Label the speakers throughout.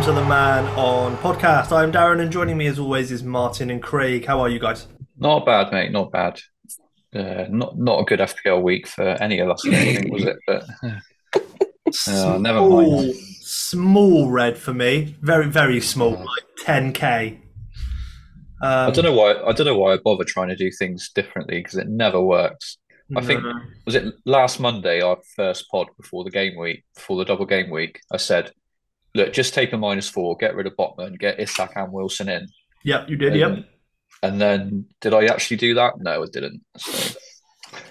Speaker 1: welcome to the Man on podcast. I'm Darren, and joining me as always is Martyn and Craig. How are you guys?
Speaker 2: Not bad, mate. Not bad. Uh, not not a good FPL week for any of us, think, was it? But uh, never mind.
Speaker 1: Small red for me. Very very small, like 10k. Um,
Speaker 2: I don't know why. I don't know why I bother trying to do things differently because it never works. I think
Speaker 1: no.
Speaker 2: was it last Monday, our first pod before the game week, before the double game week. I said, "Look, just take a minus four, get rid of Botman, get Isak and Wilson in."
Speaker 1: Yep, you did.
Speaker 2: And,
Speaker 1: Yep.
Speaker 2: and then did I actually do that? No, I didn't. So,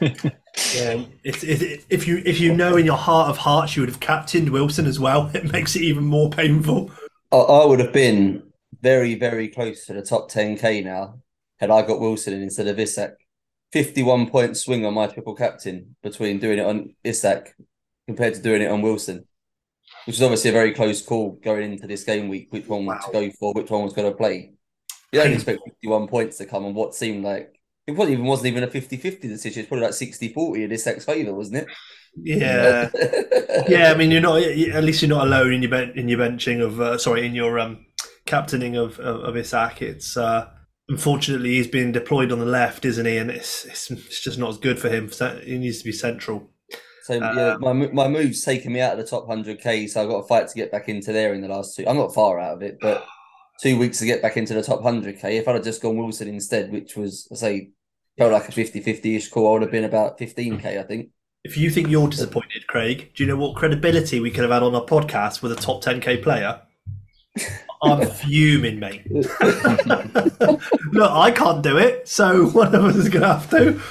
Speaker 1: Yeah, it's, it, it, if you if you know in your heart of hearts you would have captained Wilson as well, it makes it even more painful.
Speaker 3: I, I would have been very, very close to the top 10k now had I got Wilson in instead of Isak. 51 point swing on my triple captain between doing it on Isak compared to doing it on Wilson, which is obviously a very close call going into this game week, which one
Speaker 1: Wow.
Speaker 3: to go for, which one was going to play. You don't expect 51 points to come on what seemed like it probably even wasn't even a 50 50 decision. It's probably like 60 40 in Isak's favour, wasn't it?
Speaker 1: yeah. Yeah, I mean, you're not at least you're not alone in your ben- in your benching of uh, sorry in your um, captaining of of, of Isak. It's uh, unfortunately he's been deployed on the left, isn't he? And it's it's, it's just not as good for him. So He needs to be central.
Speaker 3: So yeah, um, my my move's taken me out of the top hundred k. So I've got a fight to get back into there in the last two. I'm not far out of it, but two weeks to get back into the top hundred k. If I'd have just gone Wilson instead, which was I say felt like a 50-50 ish call, I would have been about fifteen k. I think.
Speaker 1: If you think you're disappointed, Craig, do you know what credibility we could have had on our podcast with a top 10k player? I'm fuming, mate. Look, I can't do it, so one of us is going to have to.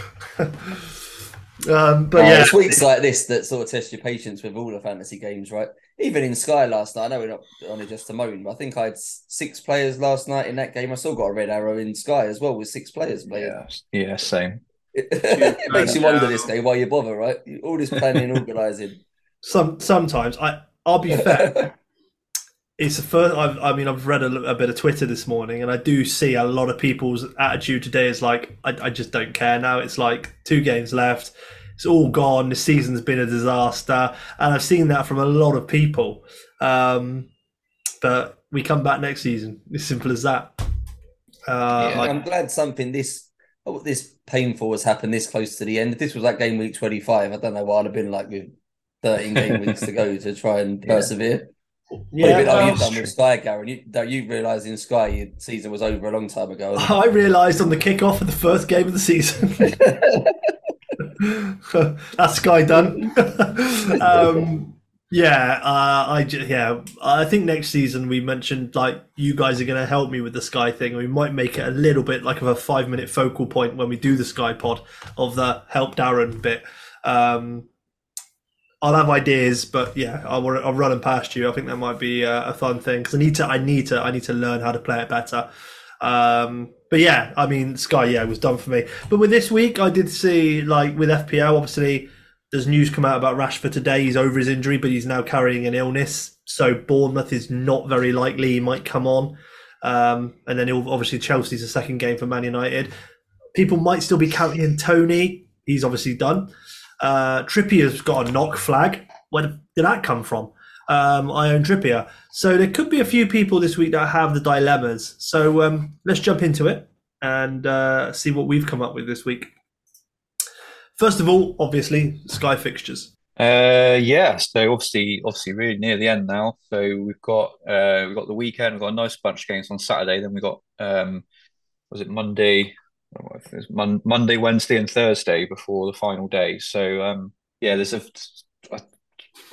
Speaker 1: Um, but
Speaker 3: Oh,
Speaker 1: yeah,
Speaker 3: it's weeks like this that sort of test your patience with all the fantasy games, right? Even in Sky last night, I know we're not on it just to moan, but I think I had six players last night in that game. I still got a red arrow in Sky as well with six players playing.
Speaker 2: yeah, yeah, same.
Speaker 3: it makes you wonder this day why you bother, right? All this planning and organising.
Speaker 1: some sometimes I I'll be fair. It's the first. I've, I mean, I've read a, a bit of Twitter this morning, and I do see a lot of people's attitude today is like, I, I just don't care now. It's like two games left. It's all gone. The season's been a disaster, and I've seen that from a lot of people. Um, but we come back next season. It's simple as that. Uh,
Speaker 2: Yeah.
Speaker 1: like-
Speaker 3: I'm glad something this oh, this painful has happened this close to the end. If this was like game week 25, I don't know what I'd have been like with 13 game weeks to go to try and persevere.
Speaker 1: yeah,
Speaker 3: Yeah, a bit like
Speaker 1: well,
Speaker 3: you've done with Sky, Darren. You, you realised in Sky your season was over a long time ago.
Speaker 1: I realised on the kickoff of the first game of the season. That's Sky done. um, yeah, uh, I yeah, I think next season we mentioned like you guys are going to help me with the Sky thing. We might make it a little bit like of a five minute focal point when we do the Sky pod of the help Darren bit. Um, I'll have ideas, but yeah, I'll, I'll run them past you. I think that might be uh, a fun thing because I need to, I need to, I need to learn how to play it better. Um, but yeah, I mean, Sky, yeah, was done for me. But with this week, I did see like with FPL, obviously, there's news come out about Rashford today. He's over his injury, but he's now carrying an illness. So Bournemouth is not very likely he might come on. Um, and then obviously Chelsea's the second game for Man United. People might still be counting in Tony. He's obviously done. Uh, Trippier's got a knock flag. Where did that come from? Um, I own Trippier. So there could be a few people this week that have the dilemmas. So um, let's jump into it and uh, see what we've come up with this week. First of all, obviously, Sky fixtures.
Speaker 2: Uh, yeah. So obviously, obviously, really near the end now. So we've got uh, we've got the weekend. We've got a nice bunch of games on Saturday. Then we got um, was it Monday? Mon- Monday, Wednesday, and Thursday before the final day. So um, yeah, there's a.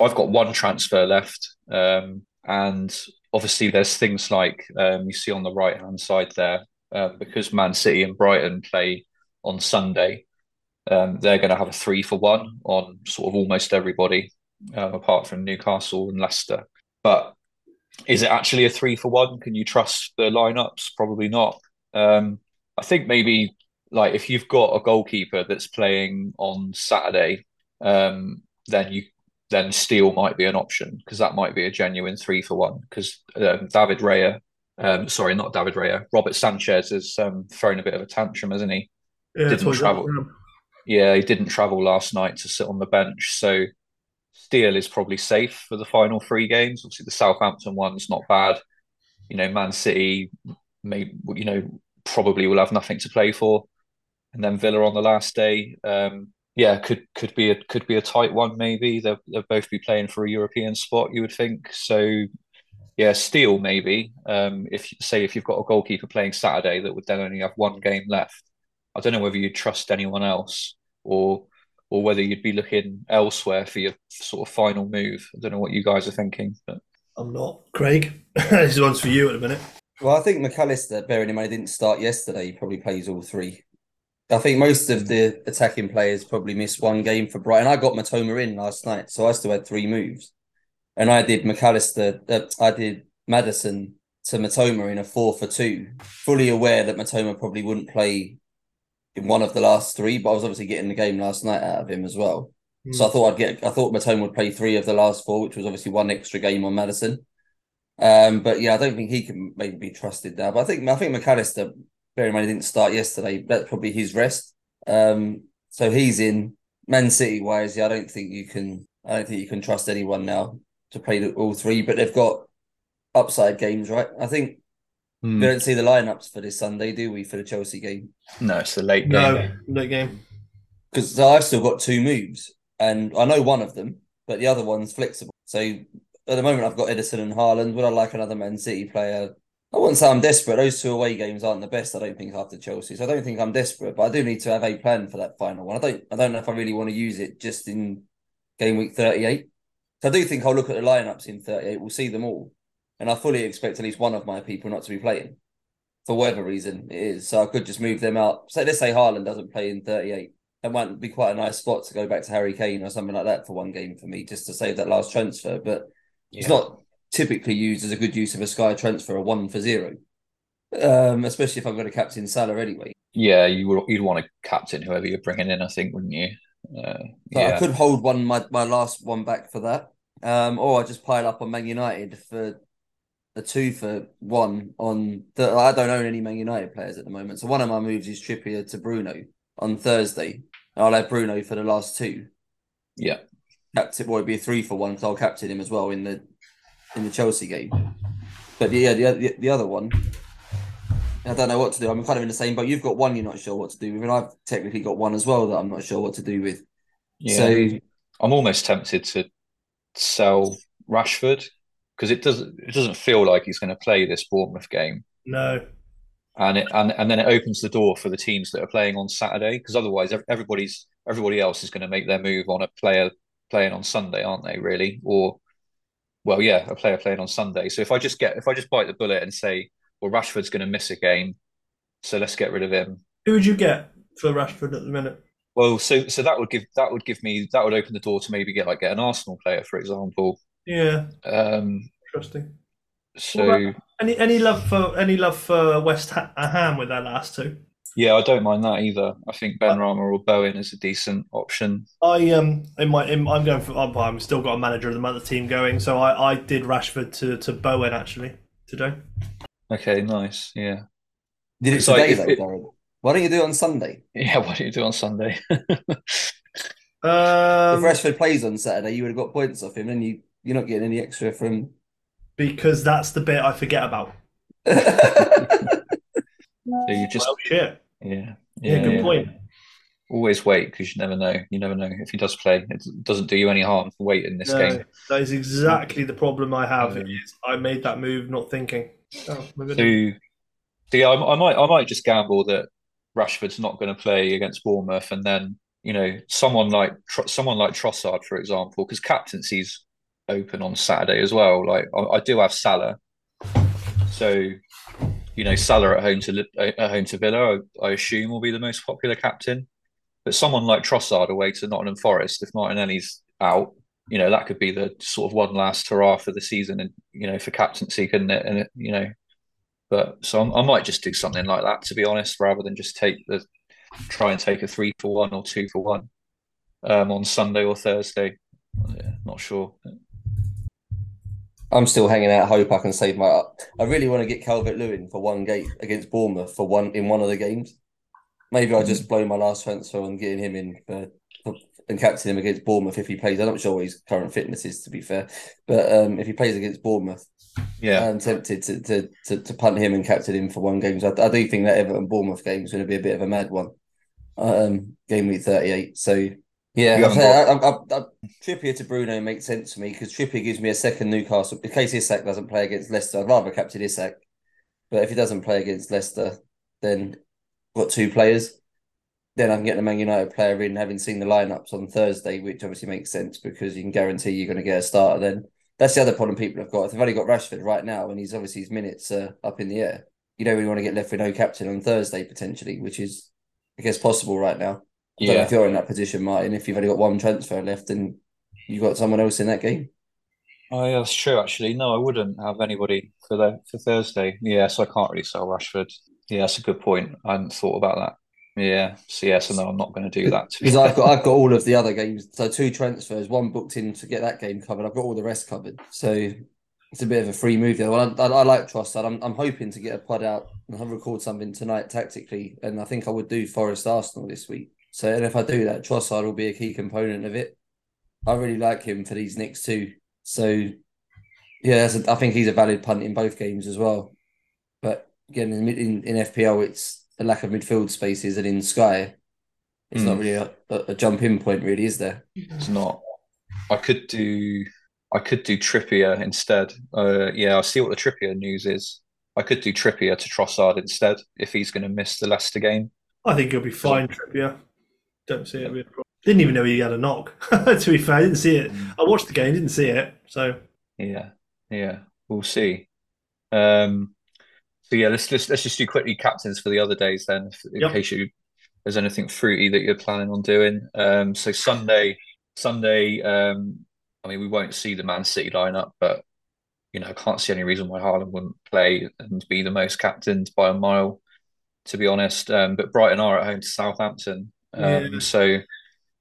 Speaker 2: I've got one transfer left, um, and obviously there's things like um, you see on the right hand side there uh, because Man City and Brighton play on Sunday. Um, they're going to have a three for one on sort of almost everybody, um, apart from Newcastle and Leicester. But is it actually a three for one? Can you trust the lineups? Probably not. Um, I think maybe like if you've got a goalkeeper that's playing on Saturday, um, then you then Steele might be an option because that might be a genuine three for one. Because um, David Raya, um, sorry, not David Raya, Robert Sanchez has um, thrown a bit of a tantrum, hasn't he?
Speaker 1: Yeah,
Speaker 2: Didn't travel. Yeah, he didn't travel last night to sit on the bench, so Steele is probably safe for the final three games. Obviously, the Southampton one's not bad. You know, Man City, may you know probably will have nothing to play for, and then Villa on the last day. Um, yeah, could could be a could be a tight one. Maybe they'll they'll both be playing for a European spot. You would think so. Yeah, Steele maybe. Um, if say if you've got a goalkeeper playing Saturday that would then only have one game left, I don't know whether you'd trust anyone else or or whether you'd be looking elsewhere for your sort of final move. I don't know what you guys are thinking, but
Speaker 1: I'm not. Craig, this one's for you at the minute.
Speaker 3: Well, I think Mac Allister, bearing in mind he didn't start yesterday, he probably plays all three. I think most of the attacking players probably missed one game for Brighton. I got Mitoma in last night, so I still had three moves. And I did Mac Allister. Uh, I did Maddison to Mitoma in a four for two, fully aware that Mitoma probably wouldn't play in one of the last three, but I was obviously getting the game last night out of him as well. Mm. So I thought I'd get, I thought Mitoma would play three of the last four, which was obviously one extra game on Maddison. Um, but yeah, I don't think he can maybe be trusted now. But I think I think Mac Allister, bearing in mind he didn't start yesterday, that's probably his rest. Um, so he's in. Man City wise, yeah, I don't think you can. I don't think you can trust anyone now to play all three. But they've got upside games, right? I think mm. we don't see the lineups for this Sunday, do we? For the Chelsea game?
Speaker 2: No, it's a late
Speaker 1: game. No, late game.
Speaker 3: Because I've still got two moves, and I know one of them, but the other one's flexible. So at the moment, I've got Ederson and Haaland. Would I like another Man City player? I wouldn't say I'm desperate. Those two away games aren't the best. I don't think after Chelsea, so I don't think I'm desperate. But I do need to have a plan for that final one. I don't. I don't know if I really want to use it just in game week 38. So I do think I'll look at the lineups in 38. We'll see them all, and I fully expect at least one of my people not to be playing for whatever reason it is. So I could just move them out. So let's say Haaland doesn't play in 38. That might be quite a nice spot to go back to Harry Kane or something like that for one game for me, just to save that last transfer. But yeah. It's not typically used as a good use of a Sky transfer, a one for zero, um, especially if I'm going to captain Salah anyway.
Speaker 2: Yeah, you would you'd want to captain whoever you're bringing in, I think, wouldn't you? Uh,
Speaker 3: yeah. I could hold one my, my last one back for that, um, or I just pile up on Man United for a two for one on. The, I don't own any Man United players at the moment, so one of my moves is Trippier to Bruno on Thursday. I'll have Bruno for the last two.
Speaker 2: Yeah,
Speaker 3: captain. Well, it'd be a three for one because I'll captain him as well in the in the Chelsea game. But yeah, the, the the other one, I don't know what to do. I'm kind of in the same boat. You've got one you're not sure what to do with, and I've technically got one as well that I'm not sure what to do with. Yeah. So
Speaker 2: I'm almost tempted to sell Rashford because it doesn't it doesn't feel like he's going to play this Bournemouth game.
Speaker 1: No.
Speaker 2: And it and, and then it opens the door for the teams that are playing on Saturday because otherwise everybody's everybody else is going to make their move on a player playing on Sunday, aren't they? Really, or well, yeah, a player playing on Sunday. So if I just get if I just bite the bullet and say, well, Rashford's going to miss a game, so let's get rid of him.
Speaker 1: Who would you get for Rashford at the minute?
Speaker 2: Well, so so that would give that would give me that would open the door to maybe get like get an Arsenal player, for example.
Speaker 1: Yeah.
Speaker 2: Um,
Speaker 1: Interesting.
Speaker 2: So
Speaker 1: any any love for any love for West Ham with their last two?
Speaker 2: Yeah, I don't mind that either. I think Benrahma or Bowen is a decent option.
Speaker 1: I um in my in, I'm going for I'm, I'm still got a manager of the month team going, so I, I did Rashford to, to Bowen actually today.
Speaker 2: Okay, nice. Yeah.
Speaker 3: Did it today though, it, Why don't you do it on Sunday?
Speaker 2: Yeah, why don't you do it on Sunday?
Speaker 1: um,
Speaker 3: if Rashford plays on Saturday, you would have got points off him, and you you're not getting any extra from.
Speaker 1: Because that's the bit I forget about.
Speaker 2: so you just
Speaker 1: well, shit.
Speaker 2: Yeah.
Speaker 1: Yeah, yeah good yeah. point.
Speaker 2: Always wait because you never know. You never know if he does play. It doesn't do you any harm to wait in this no, game.
Speaker 1: That is exactly the problem I have. Um, I made that move not thinking. Oh,
Speaker 2: so, so yeah, I, I might I might just gamble that Rashford's not going to play against Bournemouth, and then you know someone like someone like Trossard, for example, because captaincy's open on Saturday as well. Like I, I do have Salah, so you know, Salah at home to at home to Villa, I, I, assume will be the most popular captain. But someone like Trossard away to Nottingham Forest, if Martinelli's out, you know, that could be the sort of one last hurrah for the season, and you know, for captaincy, couldn't it? And you know, but so I'm, i might just do something like that to be honest, rather than just take the try and take a three for one or two for one um, on Sunday or Thursday. Yeah, not sure.
Speaker 3: I'm still hanging out. Hope I can save my. I really want to get Calvert Lewin for one game against Bournemouth for one in one of the games. Maybe I'll just blow my last transfer on getting him in for, for and captain him against Bournemouth if he plays. I'm not sure what his current fitness is, to be fair, but um, if he plays against Bournemouth,
Speaker 2: Yeah,
Speaker 3: I'm tempted to to, to, to punt him and captain him for one game. So I, I do think that Everton Bournemouth game is going to be a bit of a mad one. Um, game week 38. So yeah, I, I, I, Trippier to Bruno makes sense to me because Trippier gives me a second Newcastle. In case Isak doesn't play against Leicester, I'd rather captain Isak. But if he doesn't play against Leicester, then I've got two players. Then I can get the Man United player in, having seen the lineups on Thursday, which obviously makes sense because you can guarantee you're going to get a starter. Then that's the other problem people have got. If they've only got Rashford right now, and he's obviously his minutes are up in the air, you don't really want to get left with no captain on Thursday potentially, which is I guess possible right now. I don't know
Speaker 2: yeah.
Speaker 3: if you're in that position, Martyn. If you've only got one transfer left and you've got someone else in that game.
Speaker 2: Oh, yeah, that's true. Actually, no, I wouldn't have anybody for the for Thursday. Yeah, so I can't really sell Rashford. Yeah, that's a good point. I hadn't thought about that. Yeah, so yeah, so no, I'm not going to do that.
Speaker 3: Because I've got I've got all of the other games, so two transfers, one booked in to get that game covered. I've got all the rest covered, so it's a bit of a free move there. Well, I, I, I like Trossard. I'm I'm hoping to get a pod out and record something tonight tactically, and I think I would do Forest Arsenal this week. So, and if I do that, Trossard will be a key component of it. I really like him for these next two. So, yeah, that's a, I think he's a valid punt in both games as well. But again, in in, in FPL, it's the lack of midfield spaces, and in Sky, it's not
Speaker 2: Hmm.
Speaker 3: really a, a, a jump in point, really, is there?
Speaker 2: It's not. I could do. I could do Trippier instead. Uh, yeah, I'll see what the Trippier news is. I could do Trippier to Trossard instead if he's going to miss the Leicester game.
Speaker 1: I think he'll be fine, Trippier. Don't see it problem. Didn't even know he had a knock. to be fair, I didn't see it. I watched the game, didn't see it. So
Speaker 2: Yeah, yeah, we'll see. Um, so yeah, let's let's let's just do quickly captains for the other days then, if, in
Speaker 1: Yep.
Speaker 2: case you there's anything fruity that you're planning on doing. Um, so Sunday, Sunday, um, I mean, we won't see the Man City lineup, but you know, I can't see any reason why Haaland wouldn't play and be the most captained by a mile, to be honest. Um, but Brighton are at home to Southampton, um,
Speaker 1: Yeah.
Speaker 2: so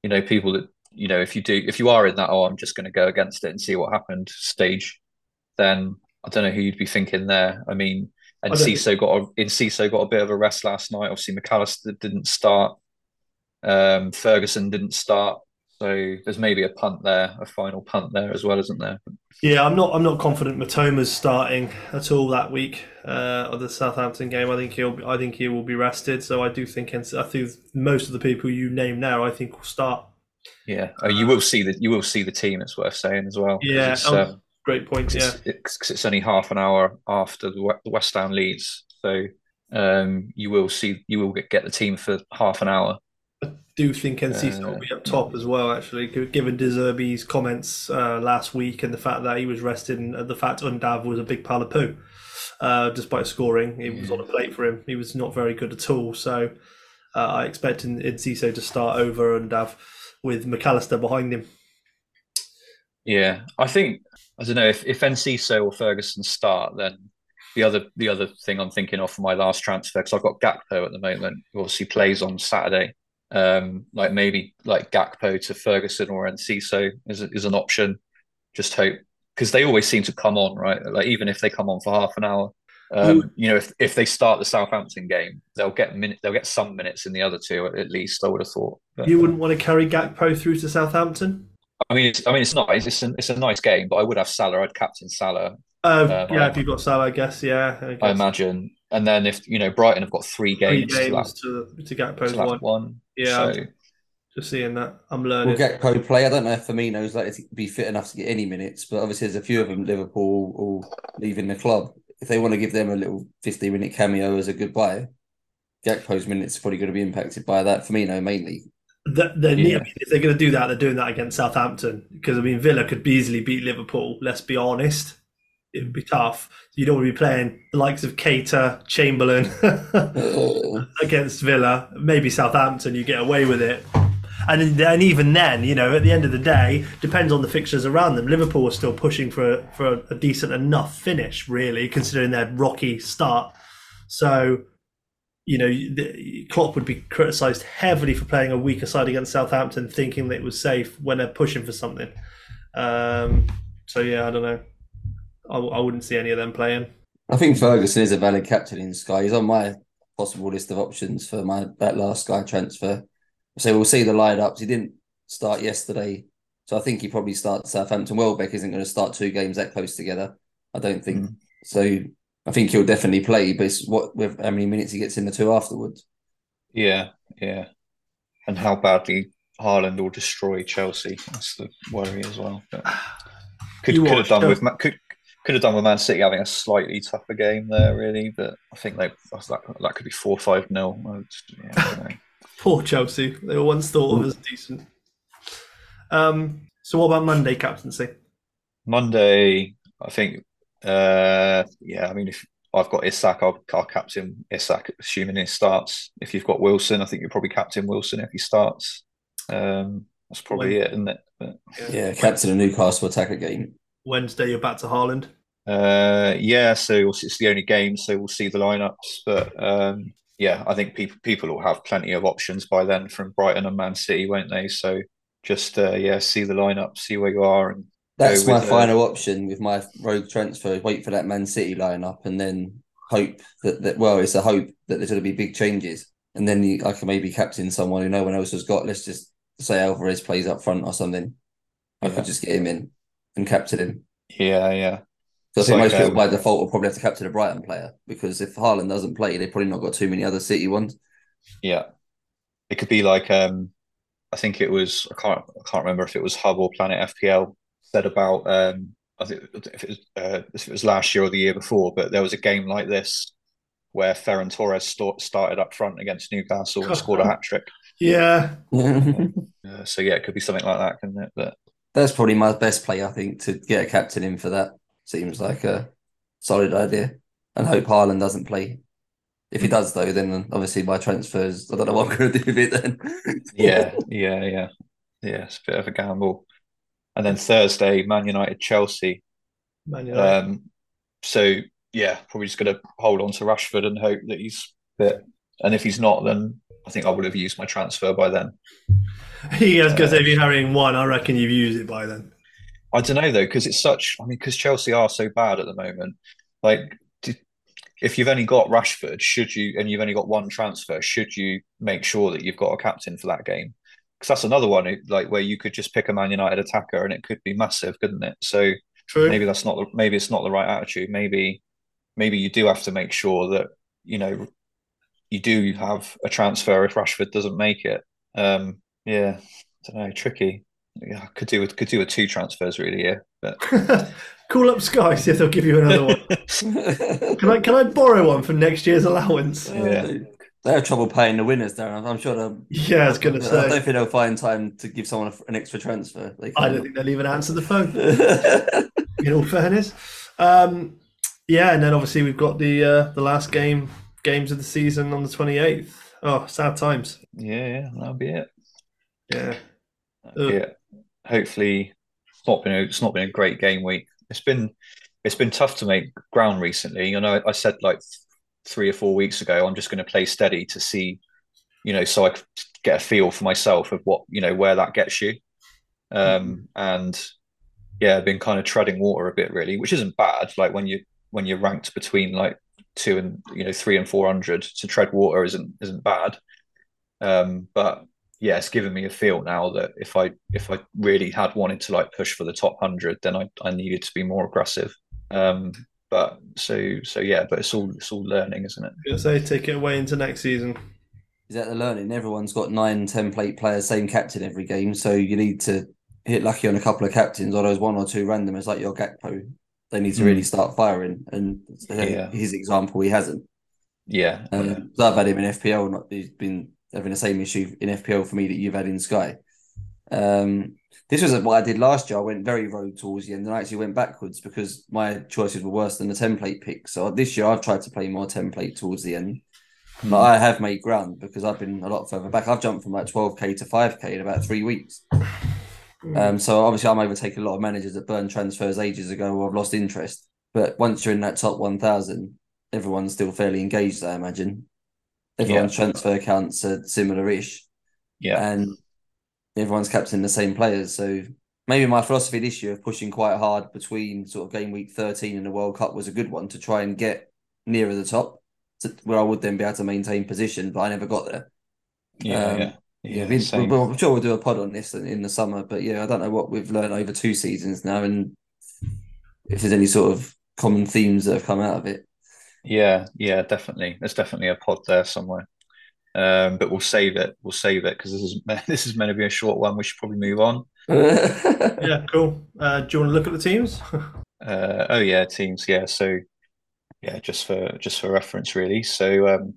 Speaker 2: you know, people that you know, if you do, if you are in that, oh, I'm just going to go against it and see what happened stage, then I don't know who you'd be thinking there. I mean, and
Speaker 1: I
Speaker 2: Enciso got a, in Enciso got a bit of a rest last night. Obviously, Mac Allister didn't start. Um, Ferguson didn't start. So there's maybe a punt there, a final punt there as well, isn't there?
Speaker 1: yeah, I'm not. I'm not confident Mitoma's starting at all that week uh, of the Southampton game. I think he'll. I think he will be rested. So I do think. I think most of the people you name now, I think will start.
Speaker 2: Yeah, oh, you will see the you will see the team. It's worth saying as well.
Speaker 1: Yeah, oh,
Speaker 2: um,
Speaker 1: Great point. Yeah.
Speaker 2: it's, it's, 'cause it's only half an hour after the West Ham leads, so um, you will see you will get, get the team for half an hour.
Speaker 1: Do think Enciso
Speaker 2: Uh,
Speaker 1: will be up top as well, actually, given De Zerbi's comments uh, last week and the fact that he was rested and the fact Undav was a big pile of poo. Uh, despite scoring, it was on a plate for him. He was not very good at all. So uh, I expect Enciso to start over Undav with Mac Allister behind him.
Speaker 2: Yeah, I think I don't know if if Enciso or Ferguson start, then the other the other thing I'm thinking of for my last transfer because I've got Gakpo at the moment, who obviously plays on Saturday. Um, like maybe like Gakpo to Ferguson or Enciso is is an option. Just hope because they always seem to come on, right? Like even if they come on for half an hour, um, you know, if if they start the Southampton game, they'll get minute they'll get some minutes in the other two at least. I would have thought. But,
Speaker 1: You wouldn't want to carry Gakpo through to Southampton?
Speaker 2: I mean, it's, I mean, it's nice. It's a, it's a nice game, but I would have Salah. I'd captain Salah.
Speaker 1: Uh,
Speaker 2: Um,
Speaker 1: yeah,
Speaker 2: I-
Speaker 1: if you've got Salah, I guess. Yeah, I,
Speaker 2: I imagine. And then if you know Brighton have got three
Speaker 1: Three
Speaker 2: games, to
Speaker 1: games
Speaker 2: lap,
Speaker 1: to, to
Speaker 2: to
Speaker 1: Gakpo's
Speaker 2: lap
Speaker 1: one.
Speaker 2: one.
Speaker 1: Yeah,
Speaker 2: So,
Speaker 1: just seeing that. I'm learning.
Speaker 3: Will
Speaker 1: learning.
Speaker 3: Gakpo play? I don't know if Firmino's likely to be fit enough to get any minutes, but obviously there's a few of them Liverpool all leaving the club. If they want to give them a little 15 minute cameo as a goodbye, Gakpo's minutes are probably going to be impacted by that. Firmino mainly.
Speaker 1: That they
Speaker 2: Yeah.
Speaker 1: I mean, if they're going to do that, they're doing that against Southampton because I mean Villa could easily beat Liverpool. Let's be honest, it would be tough. You don't want to be playing the likes of Cater, Chamberlain against Villa. Maybe Southampton, you get away with it. And and even then, you know, at the end of the day, depends on the fixtures around them. Liverpool are still pushing for for a decent enough finish, really, considering their rocky start. So, you know, the, Klopp would be criticised heavily for playing a weaker side against Southampton, thinking that it was safe when they're pushing for something. Um, so yeah, I don't know. I, I wouldn't see any of them playing.
Speaker 3: I think Ferguson is a valid captain in Sky. He's on my possible list of options for my that last Sky transfer. So we'll see the lineups. He didn't start yesterday. So I think he probably starts Southampton. Welbeck isn't going to start two games that close together. I don't think.
Speaker 2: Mm.
Speaker 3: So I think he'll definitely play, but it's what with how many minutes he gets in the two afterwards.
Speaker 2: Yeah, yeah. And how badly Haaland will destroy Chelsea. That's the worry as well. But could
Speaker 1: You
Speaker 2: could have done with could could have done with Man City having a slightly tougher game there, really. But I think they that that could be four five nil. Yeah, I don't know.
Speaker 1: Poor Chelsea. They were once thought of as decent. Um, so what about Monday captaincy?
Speaker 2: Monday, I think. Uh, yeah, I mean, if I've got Isak, I'll, I'll captain Isak, assuming he starts. If you've got Wilson, I think you're probably captain Wilson if he starts. Um, that's probably it, isn't it? But,
Speaker 3: Yeah, captain of Newcastle attacker game.
Speaker 1: Wednesday, you're back to Haaland.
Speaker 2: uh, yeah, so it's the only game, so we'll see the lineups. But um, yeah, I think people people will have plenty of options by then from Brighton and Man City, won't they? So just uh, yeah, see the lineup, see where you are, and
Speaker 3: That's
Speaker 2: Go
Speaker 3: my
Speaker 2: with, uh,
Speaker 3: final option with my rogue transfer. Wait for that Man City lineup and then hope that, that well, it's a hope that there's going to be big changes. And then you, I can maybe captain someone who no one else has got. Let's just say Alvarez plays up front or something. I
Speaker 2: Yeah.
Speaker 3: could just get him in and captain him.
Speaker 2: yeah, yeah,
Speaker 3: So I think
Speaker 2: like,
Speaker 3: most people
Speaker 2: um,
Speaker 3: by default will probably have to captain a Brighton player because if Haaland doesn't play, they've probably not got too many other City ones.
Speaker 2: yeah. It could be like um, I think it was I can't I can't remember if it was Hub or Planet FPL said about um, I think if it was uh, if it was last year or the year before, but there was a game like this where Ferran Torres st- started up front against Newcastle and scored a hat trick.
Speaker 1: Yeah,
Speaker 2: Uh, so yeah, it could be something like that, couldn't it? But
Speaker 3: That's probably my best play, I think, to get a captain in for that. Seems like a solid idea. And hope Haaland doesn't play. If he does, though, then obviously my transfers, I don't know what I'm going to do with it then.
Speaker 2: yeah, yeah, yeah, yeah. It's a bit of a gamble. And then Thursday, Man United, Chelsea.
Speaker 1: Man United.
Speaker 2: Um, so yeah, probably just going to hold on to Rashford and hope that he's fit. And if he's not, then I think I would have used my transfer by then.
Speaker 1: he was going to say if um, you're carrying one, I reckon you've used it by then.
Speaker 2: I don't know though, because it's such. I mean, because Chelsea are so bad at the moment. Like, if you've only got Rashford, should you, and you've only got one transfer, should you make sure that you've got a captain for that game? Because that's another one, like where you could just pick a Man United attacker and it could be massive, couldn't it? So
Speaker 1: True.
Speaker 2: maybe that's not the, maybe it's not the right attitude. Maybe maybe you do have to make sure that you know you do have a transfer if Rashford doesn't make it. Um, yeah, I don't know, tricky. Yeah, could do with could do with two transfers really. Yeah, but
Speaker 1: Call up Sky, see if they'll give you another one. Can I can I borrow one for next year's allowance?
Speaker 2: Yeah.
Speaker 3: They have trouble paying the winners, Darren. I'm sure they'll.
Speaker 1: Yeah, I was going to say.
Speaker 3: I don't think they'll find time to give someone an extra transfer. They
Speaker 1: I don't think they'll even answer the phone. in all fairness. Um, yeah, and then obviously we've got the uh, the last game games of the season on the twenty eighth. Oh, sad times.
Speaker 2: yeah, yeah, that'll be it.
Speaker 1: Yeah.
Speaker 2: Yeah, hopefully it's not been a, it's not been a great game week. It's been it's been tough to make ground recently. You know, I said like three or four weeks ago, I'm just going to play steady to see, you know, so I could get a feel for myself of what you know where that gets you. Um, and yeah, I've been kind of treading water a bit really, which isn't bad. Like when you when you're ranked between like two and you know three and four hundred, to tread water isn't isn't bad. Um, but yeah, it's given me a feel now that if I if I really had wanted to like push for the top hundred, then I, I needed to be more aggressive. Um, but so so yeah, but it's all it's all learning, isn't it?
Speaker 1: Gonna say take it away into next season.
Speaker 3: Is that the learning? Everyone's got nine template players, same captain every game. So you need to hit lucky on a couple of captains, or those one or two randomers like your Gakpo. They need to
Speaker 2: Mm.
Speaker 3: really start firing. And
Speaker 2: Yeah.
Speaker 3: his example, he hasn't.
Speaker 2: Yeah,
Speaker 3: Um,
Speaker 2: yeah.
Speaker 3: so I've had him in FPL. Not he's been having the same issue in FPL for me that you've had in Sky. Um, this was what I did last year. I went very rogue towards the end, and I actually went backwards because my choices were worse than the template pick. So this year I've tried to play more template towards the end. But I have made ground because I've been a lot further back. I've jumped from like 12k to 5k in about three weeks. Um, so obviously I'm overtaking a lot of managers that burned transfers ages ago or have lost interest. But once you're in that top 1000, everyone's still fairly engaged, I imagine. Everyone's transfer accounts are similar-ish,
Speaker 2: yeah,
Speaker 3: and everyone's captaining the same players. So maybe my philosophy this year of pushing quite hard between sort of game week 13 and the World Cup was a good one to try and get nearer the top, to, where I would then be able to maintain position. But I never got there.
Speaker 2: yeah,
Speaker 3: um,
Speaker 2: yeah.
Speaker 3: Yeah, we,
Speaker 2: same.
Speaker 3: well, I'm sure we'll do a pod on this in, in the summer, but yeah, I don't know what we've learned over two seasons now, and if there's any sort of common themes that have come out of it.
Speaker 2: Yeah, yeah, definitely. There's definitely a pod there somewhere. Um, but we'll save it. We'll save it because this is this is meant to be a short one. We should probably move on.
Speaker 1: Yeah, cool. Uh, do you want to look at the teams?
Speaker 2: Uh, oh yeah, teams. Yeah, so yeah, just for just for reference, really. So um,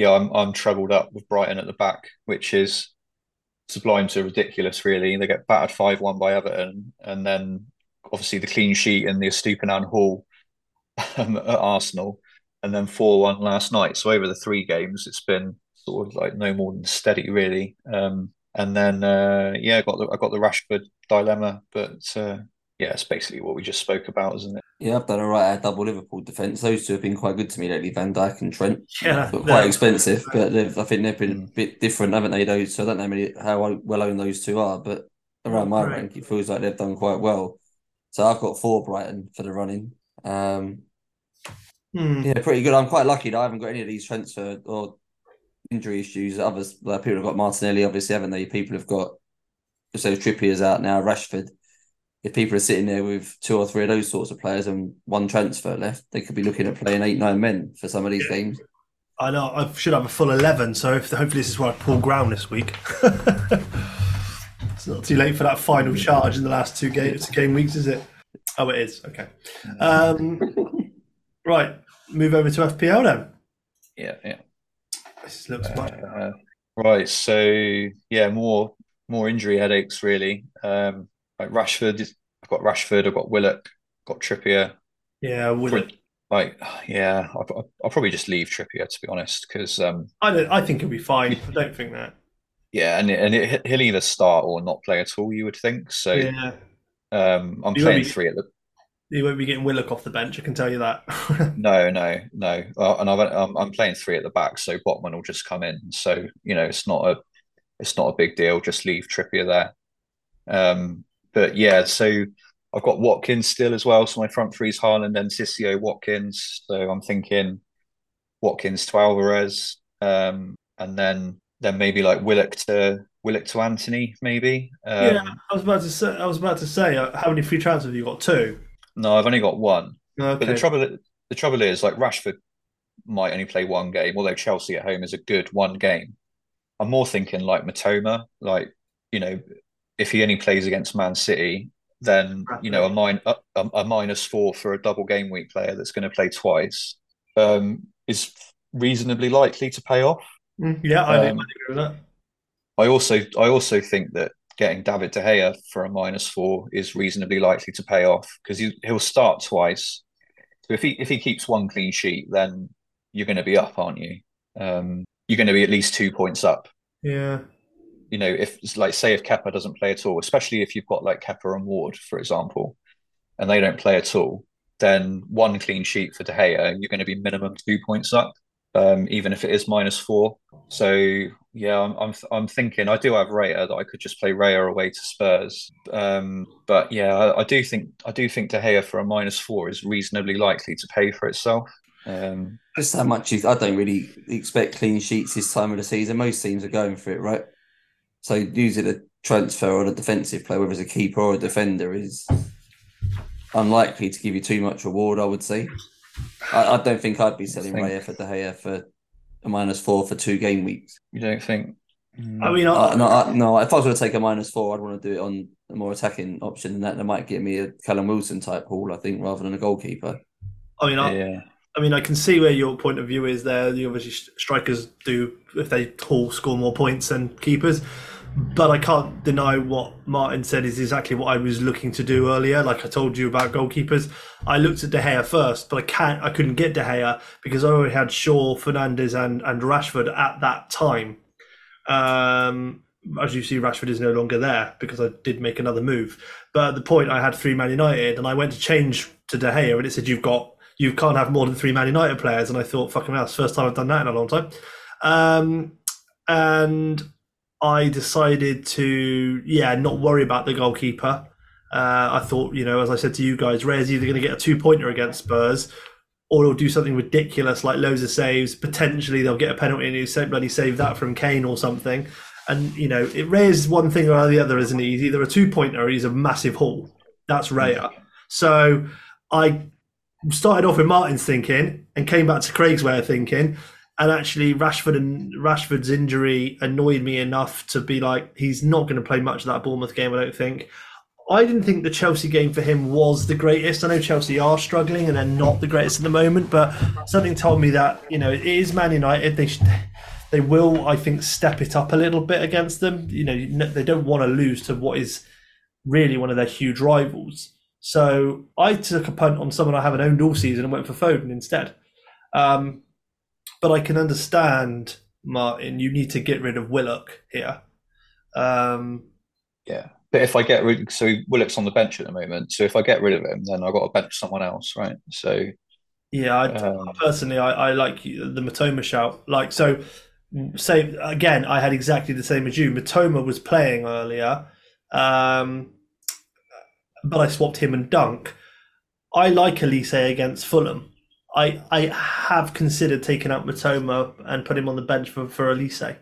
Speaker 2: yeah, I'm I'm trebled up with Brighton at the back, which is sublime to ridiculous. Really, they get battered five one by Everton, and then obviously the clean sheet and the Estupinan haul um, at Arsenal, and then four one last night. So over the three games, it's been sort of like no more than steady, really. Um, and then uh, yeah, I got the I got the Rashford dilemma, but uh, yeah, it's basically what we just spoke about, isn't it?
Speaker 3: yeah, I've done all right at double Liverpool defence. Those two have been quite good to me lately, Van Dijk and Trent.
Speaker 1: Yeah,
Speaker 3: But quite expensive, but they've, I think they've been
Speaker 2: Mm.
Speaker 3: a bit different, haven't they? Those, so I don't know many, how well owned those two are, but around my
Speaker 1: Right.
Speaker 3: rank, it feels like they've done quite well. So I've got four Brighton for the running. Um,
Speaker 1: Hmm.
Speaker 3: yeah, pretty good. I'm quite lucky that I haven't got any of these transfer or injury issues. Others, like people have got Martinelli, obviously, haven't they? People have got so Trippier's out now, Rashford. If people are sitting there with two or three of those sorts of players and one transfer left, they could be looking at playing eight, nine men for some of these games.
Speaker 1: I know I should have a full eleven, so if, hopefully this is where I pull ground this week. it's not too late for that final charge in the last two games, game weeks, is it? Oh, it is. Okay. Um, right, move over to FPL then.
Speaker 2: Yeah, yeah.
Speaker 1: This looks much
Speaker 2: Uh, right. So yeah, more more injury headaches really. Um, like Rashford, I've got Rashford, I've got Willock, got Trippier.
Speaker 1: yeah. Would?
Speaker 2: Like yeah, I'll, I'll probably just leave Trippier to be honest, because um,
Speaker 1: I don't. I think he'll be fine. I don't think that.
Speaker 2: yeah, and and it, he'll either start or not play at all. You would think. So
Speaker 1: Yeah,
Speaker 2: um, I'm
Speaker 1: You won't
Speaker 2: playing
Speaker 1: be-
Speaker 2: three at the
Speaker 1: he won't be getting Willock off the bench. I can tell you that.
Speaker 2: No, no, no. Uh, and I've, I'm I'm playing three at the back, so Botman will just come in. So you know, it's not a it's not a big deal. Just leave Trippier there. Um, but yeah, so I've got Watkins still as well. So my front three is Haaland Enciso Watkins. So I'm thinking Watkins to Alvarez, um, and then then maybe like Willock to Willock to Antony, maybe. Um,
Speaker 1: yeah, I was about to say. I was about to say. uh, How many free transfers have you got? Two.
Speaker 2: No, I've only got one.
Speaker 1: Okay.
Speaker 2: But the trouble, the trouble is, like Rashford might only play one game, although Chelsea at home is a good one game. I'm more thinking like Mitoma, like you know, if he only plays against Man City, then you know a, min- a, a, a minus four for a double game week player that's going to play twice um, is reasonably likely to pay off.
Speaker 1: Mm, yeah, I,
Speaker 2: Um,
Speaker 1: I agree with that.
Speaker 2: I also I also think that getting David De Gea for a minus four is reasonably likely to pay off because he, he'll start twice. So if he if he keeps one clean sheet, then you're going to be up, aren't you? Um, you're going to be at least two points up.
Speaker 1: Yeah.
Speaker 2: You know, if like say if Kepa doesn't play at all, especially if you've got like Kepa and Ward, for example, and they don't play at all, then one clean sheet for De Gea, you're going to be minimum two points up, um, even if it is minus four. So yeah, I'm I'm, I'm thinking I do have Raya that I could just play Raya away to Spurs, um, but yeah, I, I do think I do think De Gea for a minus four is reasonably likely to pay for itself. Um,
Speaker 3: Just how much you, I don't really expect clean sheets this time of the season. Most teams are going for it, right? So using a transfer or a defensive player, whether it's a keeper or a defender, is unlikely to give you too much reward. I would say. I, I don't think I'd be selling
Speaker 2: think-
Speaker 3: Raya for De Gea for a minus four for two game weeks.
Speaker 2: you don't think?
Speaker 1: I mean, I,
Speaker 3: Uh, no, I, no. If I was going to take a minus four, I'd want to do it on a more attacking option than that. That might get me a Callum Wilson type haul, I think, rather than a goalkeeper.
Speaker 1: I mean, I,
Speaker 2: yeah.
Speaker 1: I mean, I can see where your point of view is there. The obviously strikers do if they haul score more points than keepers, but I can't deny what Martin said is exactly what I was looking to do earlier. Like I told you about goalkeepers, I looked at De Gea first, but I can't. I couldn't get De Gea because I already had Shaw, Fernandes, and and Rashford at that time. Um, as you see, Rashford is no longer there because I did make another move. But at the point, I had three Man United, and I went to change to De Gea, and it said you've got you can't have more than three Man United players. And I thought, fucking hell, it's the first time I've done that in a long time. Um, and I decided to, yeah, not worry about the goalkeeper. Uh, I thought, you know, as I said to you guys, Ray's either going to get a two pointer against Spurs or he'll do something ridiculous like loads of saves. Potentially they'll get a penalty and he'll bloody save that from Kane or something. And you know, it Raya's one thing or the other, isn't he? He's either a two pointer or he's a massive haul. That's Raya. So I started off with Martyn's thinking and came back to Craig's way of thinking. And actually, Rashford and Rashford's injury annoyed me enough to be like, he's not going to play much of that Bournemouth game. I don't think. I didn't think the Chelsea game for him was the greatest. I know Chelsea are struggling and they're not the greatest at the moment, but something told me that you know it is Man United. They should, they will, I think, step it up a little bit against them. You know, they don't want to lose to what is really one of their huge rivals. So I took a punt on someone I haven't owned all season and went for Foden instead. Um, but I can understand, Martyn, you need to get rid of Willock here. Um,
Speaker 2: yeah. But if I get rid, so Willock's on the bench at the moment. So if I get rid of him, then I've got to bench someone else, right? So
Speaker 1: yeah, I, um, personally, I, I like the Mitoma shout. Like so, say again, I had exactly the same as you. Mitoma was playing earlier, um, but I swapped him and Dunk. I like Olise against Fulham. I I have considered taking out Mitoma and put him on the bench for for Olise,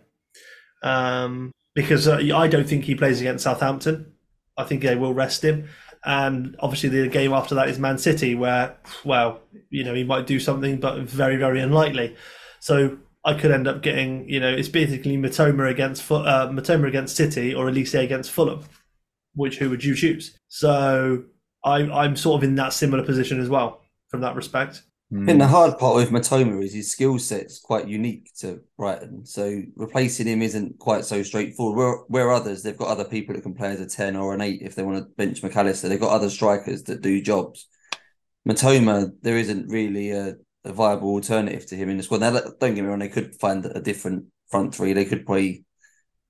Speaker 1: um, because uh, I don't think he plays against Southampton. I think they will rest him, and obviously the game after that is Man City, where well, you know, he might do something, but very very unlikely. So I could end up getting, you know, it's basically Mitoma against uh, Mitoma against City or Olise against Fulham. Which who would you choose? So I, I'm sort of in that similar position as well from that respect. Hmm.
Speaker 3: I think the hard part with Mitoma is his skill set's quite unique to Brighton. So replacing him isn't quite so straightforward. Where, where others, they've got other people that can play as a 10 or an 8 if they want to bench Mac Allister. They've got other strikers that do jobs. Mitoma, there isn't really a, a viable alternative to him in the squad. Now, don't get me wrong, they could find a different front three. They could play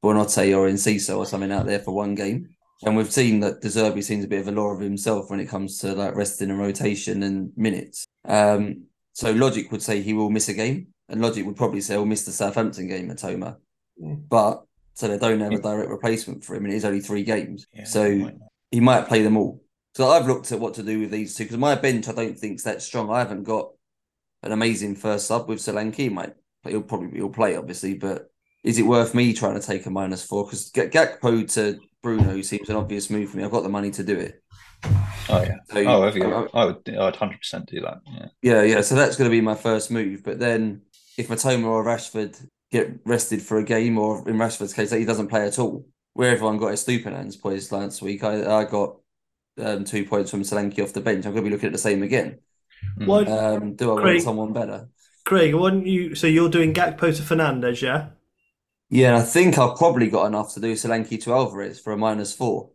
Speaker 3: Buonanotte or Enciso or something out there for one game. And we've seen that De Zerbi seems a bit of a law of himself when it comes to like resting and rotation and minutes. Um, so logic would say he will miss a game, and logic would probably say he'll miss the Southampton game Mitoma. Mm. But so they don't have a direct replacement for him, and it is only three games. Yeah, so might he might play them all. So I've looked at what to do with these two because my bench I don't think is that strong. I haven't got an amazing first sub with Solanke. He might he'll probably he'll play obviously, but is it worth me trying to take a minus four? Because get Gakpo to Bruno who seems an obvious move for me. I've got the money to do it.
Speaker 2: Oh yeah. So, oh, I, I, would. I'd hundred percent do that. Yeah.
Speaker 3: Yeah, yeah. So that's going to be my first move. But then, if Mitoma or Rashford get rested for a game, or in Rashford's case, that he doesn't play at all, where everyone got a his Estupiñán's points last week, I, I got um, two points from Solanke off the bench. I'm going to be looking at the same again.
Speaker 1: What,
Speaker 3: um, do I Craig, want someone better?
Speaker 1: Craig, wouldn't you? So you're doing Gakpo to Fernandes, yeah?
Speaker 3: Yeah, I think I've probably got enough to do Solanke to Alvarez for a minus four.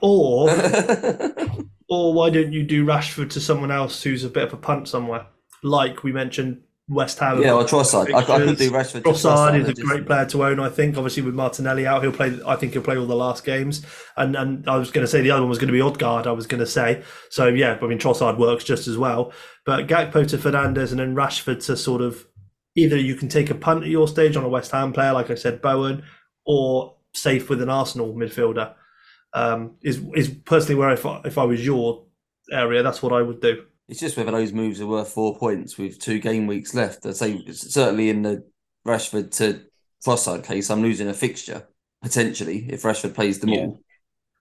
Speaker 1: Or, or why don't you do Rashford to someone else who's a bit of a punt somewhere, like we mentioned West Ham.
Speaker 3: Yeah, or Trossard. I, I, could do Rashford.
Speaker 1: Trossard, is a just... great player to own. I think. Obviously, with Martinelli out, he'll play. I think he'll play all the last games. And and I was going to say the other one was going to be Odegaard. I was going to say. So yeah, I mean Trossard works just as well. But Gakpo to Fernandes and then Rashford to sort of either you can take a punt at your stage on a West Ham player, like I said, Bowen, or safe with an Arsenal midfielder. Um, is is personally where if I, if I was your area, that's what I would do.
Speaker 3: It's just whether those moves are worth four points with two game weeks left. I'd say certainly in the Rashford to Trossard case, I'm losing a fixture potentially if Rashford plays them yeah. all.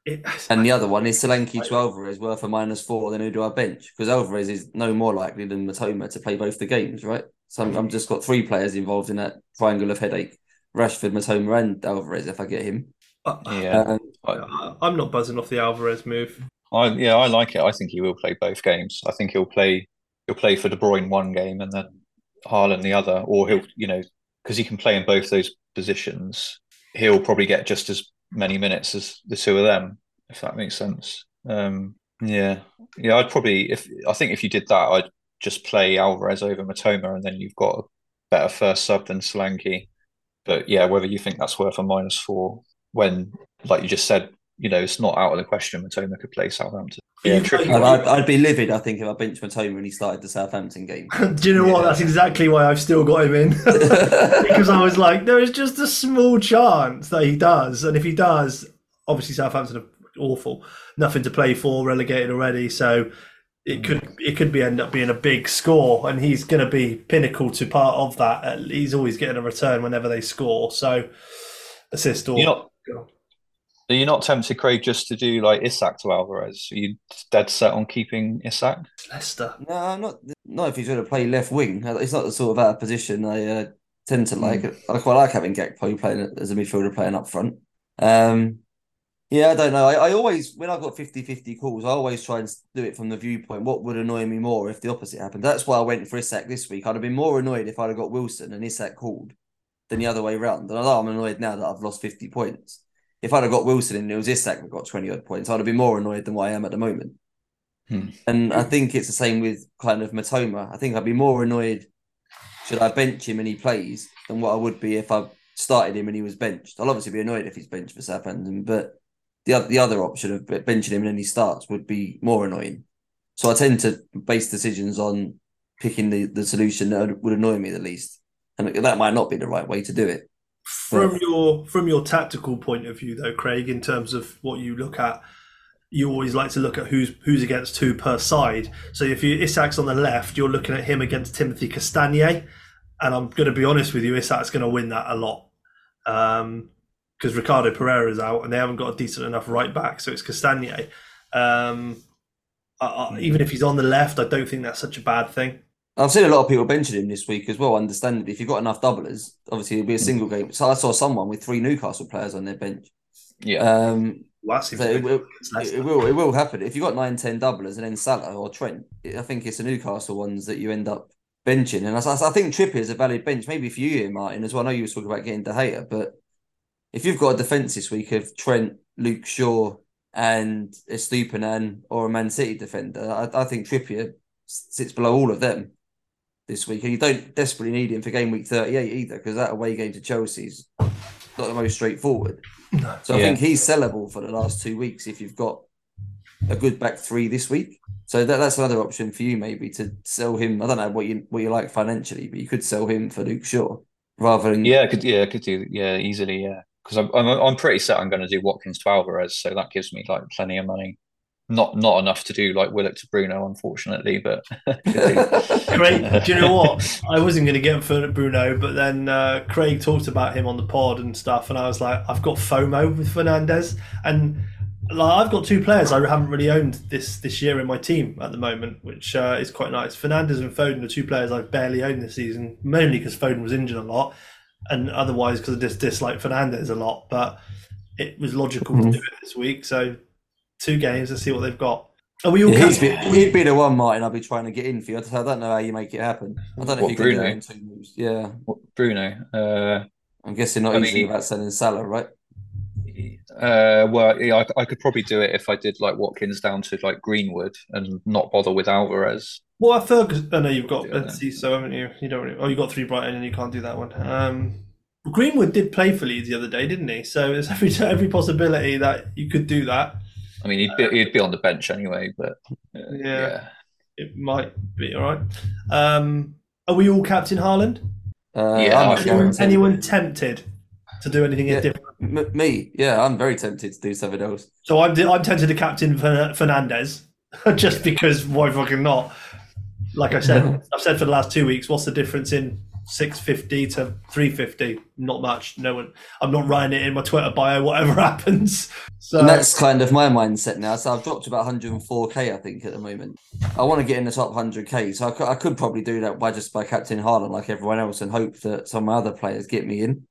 Speaker 3: It, and the other one is Solanke to Alvarez worth a minus four. Then who do I bench? Because Alvarez is no more likely than Mitoma to play both the games, right? So I'm, I'm just got three players involved in that triangle of headache: Rashford, Mitoma, and Alvarez. If I get him,
Speaker 1: uh, yeah, um, I, am not buzzing off the Alvarez move.
Speaker 2: I yeah, I like it. I think he will play both games. I think he'll play he'll play for De Bruyne one game and then Haaland the other, or he'll you know because he can play in both those positions. He'll probably get just as many minutes as the two of them, if that makes sense. Um, yeah, yeah, I'd probably if I think if you did that, I'd just play Alvarez over Mitoma, and then you've got a better first sub than Solanke. But yeah, whether you think that's worth a minus four when, like you just said, you know, it's not out of the question Mitoma could play Southampton.
Speaker 3: Yeah, I'd, I'd, be livid, I think, if I bench Mitoma when he started the Southampton game.
Speaker 1: Do you know yeah. what? That's exactly why I've still got him in. because I was like, there is just a small chance that he does. And if he does, obviously Southampton are awful. Nothing to play for, relegated already. So it could it could be end up being a big score, and he's going to be pinnacle to part of that. He's always getting a return whenever they score. So assist or
Speaker 2: You're not,
Speaker 1: goal.
Speaker 2: are you not tempted, Craig, just to do like Isak to Alvarez? Are you dead set on keeping Isak?
Speaker 1: Leicester.
Speaker 3: No, not not if he's going to play left wing. It's not the sort of out of position I uh, tend to like. I quite like having Gakpo playing as a midfielder playing up front. Um, yeah, I don't know. I, I always, when I've got 50-50 calls, I always try and do it from the viewpoint, what would annoy me more if the opposite happened? That's why I went for Isak this week. I'd have been more annoyed if I'd have got Wilson and Isak called than the other way round. And I'm annoyed now that I've lost 50 points, if I'd have got Wilson and it was Isak that got 20 odd points, I'd have been more annoyed than what I am at the moment.
Speaker 2: Hmm.
Speaker 3: And I think it's the same with kind of Mitoma. I think I'd be more annoyed should I bench him and he plays than what I would be if I started him and he was benched. I'll obviously be annoyed if he's benched for Southampton, but the other, the other option of benching him and then he starts would be more annoying. So I tend to base decisions on picking the, the solution that would annoy me the least. And that might not be the right way to do it.
Speaker 1: From your from your tactical point of view, though, Craig, in terms of what you look at, you always like to look at who's who's against who per side. So if you Isak's on the left, you're looking at him against Timothy Castagne, and I'm going to be honest with you, Isak's going to win that a lot. Um, because Ricardo Pereira's out and they haven't got a decent enough right back, so it's Castagne. Um, uh, even if he's on the left, I don't think that's such a bad thing.
Speaker 3: I've seen a lot of people benching him this week as well. Understandably, if you've got enough doublers, obviously it'll be a single game. So I saw someone with three Newcastle players on their bench.
Speaker 2: Yeah.
Speaker 3: Um,
Speaker 1: Well,
Speaker 3: so it, will, it will it will happen if you've got nine ten doublers and then Salah or Trent. I think it's the Newcastle ones that you end up benching, and I, I think Trippier is a valid bench. Maybe for you, here, Martyn, as well. I know you were talking about getting De Gea, but if you've got a defence this week of Trent, Luke Shaw, and a Estupiñán or a Man City defender, I, I think Trippier sits below all of them this week, and you don't desperately need him for game week thirty-eight either, because that away game to Chelsea's not the most straightforward.
Speaker 1: No.
Speaker 3: So I
Speaker 2: Yeah.
Speaker 3: think he's sellable for the last two weeks if you've got a good back three this week. So that, that's another option for you maybe to sell him. I don't know what you what you like financially, but you could sell him for Luke Shaw rather than
Speaker 2: Yeah, I could yeah, I could do yeah easily yeah because I'm, I'm I'm pretty set I'm going to do Watkins to Alvarez, so that gives me like plenty of money. Not not enough to do like Willock to Bruno, unfortunately, but
Speaker 1: Craig, do you know what? I wasn't going to get him for Bruno, but then uh, Craig talked about him on the pod and stuff, and I was like, I've got FOMO with Fernandes, and like, I've got two players I haven't really owned this this year in my team at the moment, which uh, is quite nice. Fernandes and Foden are two players I've barely owned this season, mainly because Foden was injured a lot, and otherwise because I just dislike Fernandes a lot. But it was logical to do it this week, so two games. Let's see what they've got. Are we all?
Speaker 3: Yeah, he'd, be,
Speaker 1: captain-
Speaker 3: he'd be the one, Martyn. I'll be trying to get in for you. I just- I don't know how you make it happen. I don't know
Speaker 2: What,
Speaker 3: if you can do
Speaker 2: Bruno?
Speaker 3: it in two moves. Yeah,
Speaker 2: What, Bruno. Uh,
Speaker 3: I'm guessing not
Speaker 2: I
Speaker 3: easily
Speaker 2: mean-
Speaker 3: without selling Salah, right?
Speaker 2: Uh, well, yeah, I, I could probably do it if I did like Watkins down to like Greenwood and not bother with Alvarez.
Speaker 1: Well, I Ferguson. I know you've got
Speaker 2: Yeah.
Speaker 1: so haven't you? You don't. Really, oh, you got three Brighton, and you can't do that one. Um, Greenwood did play for Leeds the other day, didn't he? So there's every every possibility that you could do that.
Speaker 2: I mean, he'd be he'd be on the bench anyway, but uh,
Speaker 1: Yeah.
Speaker 2: yeah.
Speaker 1: It might be all right. Um, are we all Captain Haaland?
Speaker 3: Uh,
Speaker 2: Yeah,
Speaker 3: I'm
Speaker 2: I
Speaker 3: a
Speaker 2: think-
Speaker 1: Anyone, anyone tempted to do anything
Speaker 3: Yeah.
Speaker 1: different?
Speaker 3: M- me, yeah, I'm very tempted to do something else.
Speaker 1: So I'm I'm tempted to captain Fernandes, just because why fucking not? Like I said, I've said for the last two weeks, what's the difference in six fifty to three fifty? Not much. No one. I'm not writing it in my Twitter bio. Whatever happens. So
Speaker 3: And that's kind of my mindset now. So I've dropped about 104k, I think, at the moment. I want to get in the top 100k, so I could, I could probably do that by just by captain Haaland like everyone else and hope that some other players get me in.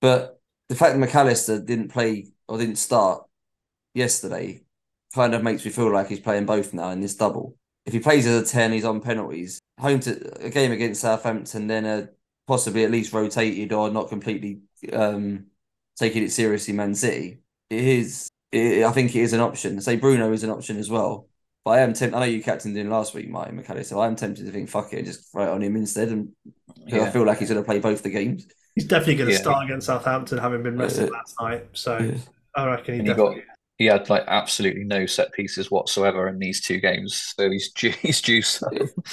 Speaker 3: But the fact that Mac Allister didn't play or didn't start yesterday kind of makes me feel like he's playing both now in this double. If he plays as a 10, he's on penalties. Home to a game against Southampton, then a possibly at least rotated or not completely um, taking it seriously, Man City. It is it, I think it is an option. Say Bruno is an option as well. But I am tempted. I know you captained him last week, Martyn McAllister. I am tempted to think, fuck it, just write on him instead. And 'cause I feel like he's going to play both the games.
Speaker 1: He's definitely going to
Speaker 2: Yeah.
Speaker 1: start against Southampton, having been rested
Speaker 3: Uh,
Speaker 1: last night. So
Speaker 3: Yeah.
Speaker 1: I reckon he
Speaker 2: And he
Speaker 1: definitely.
Speaker 2: got he had like absolutely no set pieces whatsoever in these two games, so he's due, he's due some. Um,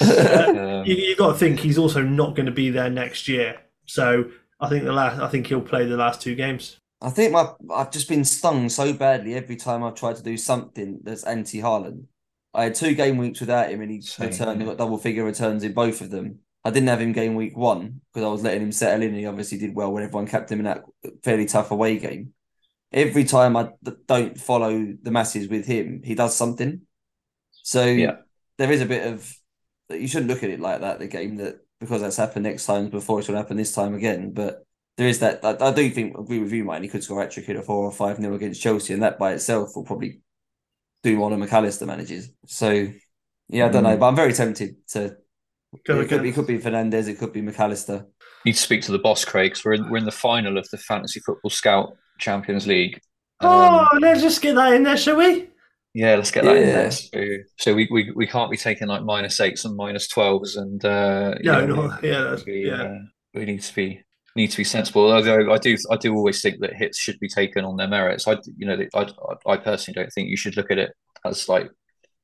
Speaker 1: you, you got to think he's also not going to be there next year. So I think the last. I think he'll play the last two games.
Speaker 3: I think my I've just been stung so badly every time I've tried to do something that's anti Haaland. I had two game weeks without him, and he
Speaker 2: Same,
Speaker 3: returned. He got double figure returns in both of them. I didn't have him game week one because I was letting him settle in. And he obviously did well when everyone kept him in that fairly tough away game. Every time I don't follow the masses with him, he does something. So
Speaker 2: Yeah.
Speaker 3: there is a bit of you shouldn't look at it like that. The game that because that's happened next time before it's going to happen this time again. But there is that. I, I do think agree with you, Mike. He could score actually a four or five nil against Chelsea, and that by itself will probably do one of Mac Allister manages. So yeah, I don't know,
Speaker 2: Mm.
Speaker 3: but I'm very tempted to.
Speaker 1: Go
Speaker 3: it, could, it could be Fernandes, it could be Mac Allister.
Speaker 2: Need to speak to the boss, Craig. 'cause we're in, we're in the final of the Fantasy Football Scout Champions League.
Speaker 1: Oh,
Speaker 2: Um,
Speaker 1: let's just get that in there, shall we?
Speaker 2: yeah, let's get that in there. So, so we, we we can't be taking like minus eights and minus twelves, and uh,
Speaker 1: No,
Speaker 2: know,
Speaker 1: no, yeah, that's,
Speaker 2: we,
Speaker 1: yeah.
Speaker 2: uh, we need to be need to be sensible. Although I do I do always think that hits should be taken on their merits. I you know I I personally don't think you should look at it as like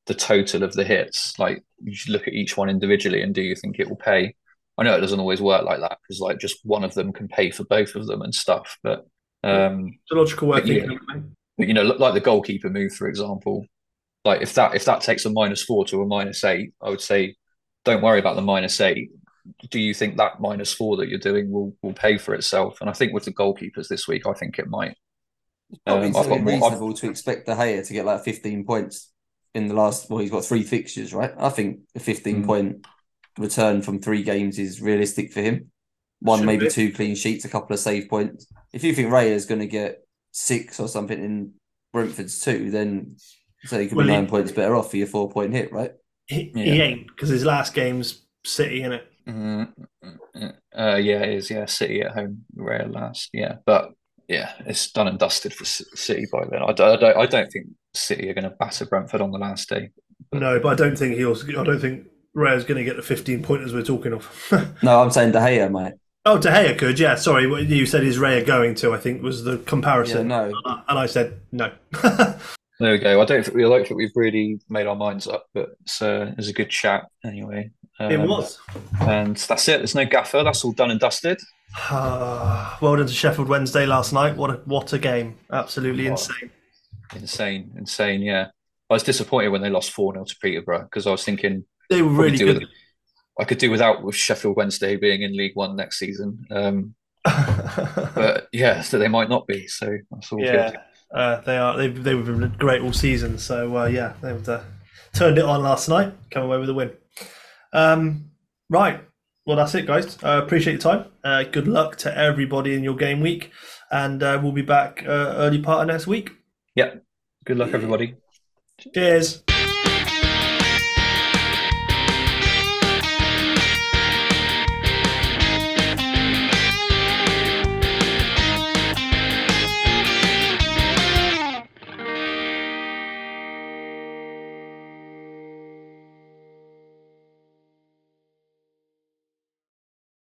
Speaker 2: the total of the hits. Like you should look at each one individually and do you think it will pay? I know it doesn't always work like that because like just one of them can pay for both of them and stuff. But um,
Speaker 1: It's a logical way
Speaker 2: But yeah.
Speaker 1: thinking. mate.
Speaker 2: but, you know, like the goalkeeper move, for example. Like if that if that takes a minus four to a minus eight, I would say, don't worry about the minus eight. Do you think that minus four that you're doing will will pay for itself? And I think with the goalkeepers this week, I think it might.
Speaker 3: Probably
Speaker 2: Um, I've
Speaker 3: something
Speaker 2: got more- I've-
Speaker 3: reasonable to expect De Gea to get like 15 points in the last. Well, he's got three fixtures, right? I think a 15
Speaker 2: Mm.
Speaker 3: point return from three games is realistic for him. One,
Speaker 1: Should
Speaker 3: maybe
Speaker 1: be.
Speaker 3: two clean sheets, a couple of save points. If you think Ray is going to get six or something in Brentford's two, then so he could
Speaker 1: Well,
Speaker 3: be
Speaker 1: he-
Speaker 3: nine points better off for your four point hit, right?
Speaker 1: He,
Speaker 2: Yeah.
Speaker 1: he ain't because his last game's City in it.
Speaker 2: Mm, uh, yeah, it is. Yeah, City at home, rare last. Yeah, but yeah, it's done and dusted for City by then. I don't, I don't, I don't think City are going to batter Brentford on the last day.
Speaker 1: No, but I don't think he'll. I don't think Raya's going to get the 15 pointers we're talking of.
Speaker 3: No, I'm saying De Gea, mate.
Speaker 1: oh, De Gea could. Yeah, sorry. What you said is Raya going to, I think, was the
Speaker 3: Yeah,
Speaker 1: comparison.
Speaker 3: no.
Speaker 1: And I said no.
Speaker 2: There we go. I don't think we I don't we've really made our minds up, but it's, uh, it's a good chat anyway.
Speaker 1: It
Speaker 2: Um,
Speaker 1: was.
Speaker 2: and that's it. There's no gaffer. That's all done and dusted.
Speaker 1: well done to Sheffield Wednesday last night. What a what a game! Absolutely
Speaker 2: Oh.
Speaker 1: insane.
Speaker 2: Insane, insane. Yeah, I was disappointed when they lost four 0 to Peterborough because I was thinking
Speaker 1: They were really good.
Speaker 2: with- I could do without with Sheffield Wednesday being in League One next season. Um, but yeah, so they might not be. So that's all
Speaker 1: yeah,
Speaker 2: good.
Speaker 1: uh, they are. They've they've been great all season. So uh, yeah, they've uh, turned it on last night. Come away with a win. Um, right. Well, that's it, guys. Uh, appreciate your time. Uh, good luck to everybody in your game week, and uh, we'll be back uh, early part of next week. Yep.
Speaker 2: Good luck, everybody.
Speaker 1: Cheers.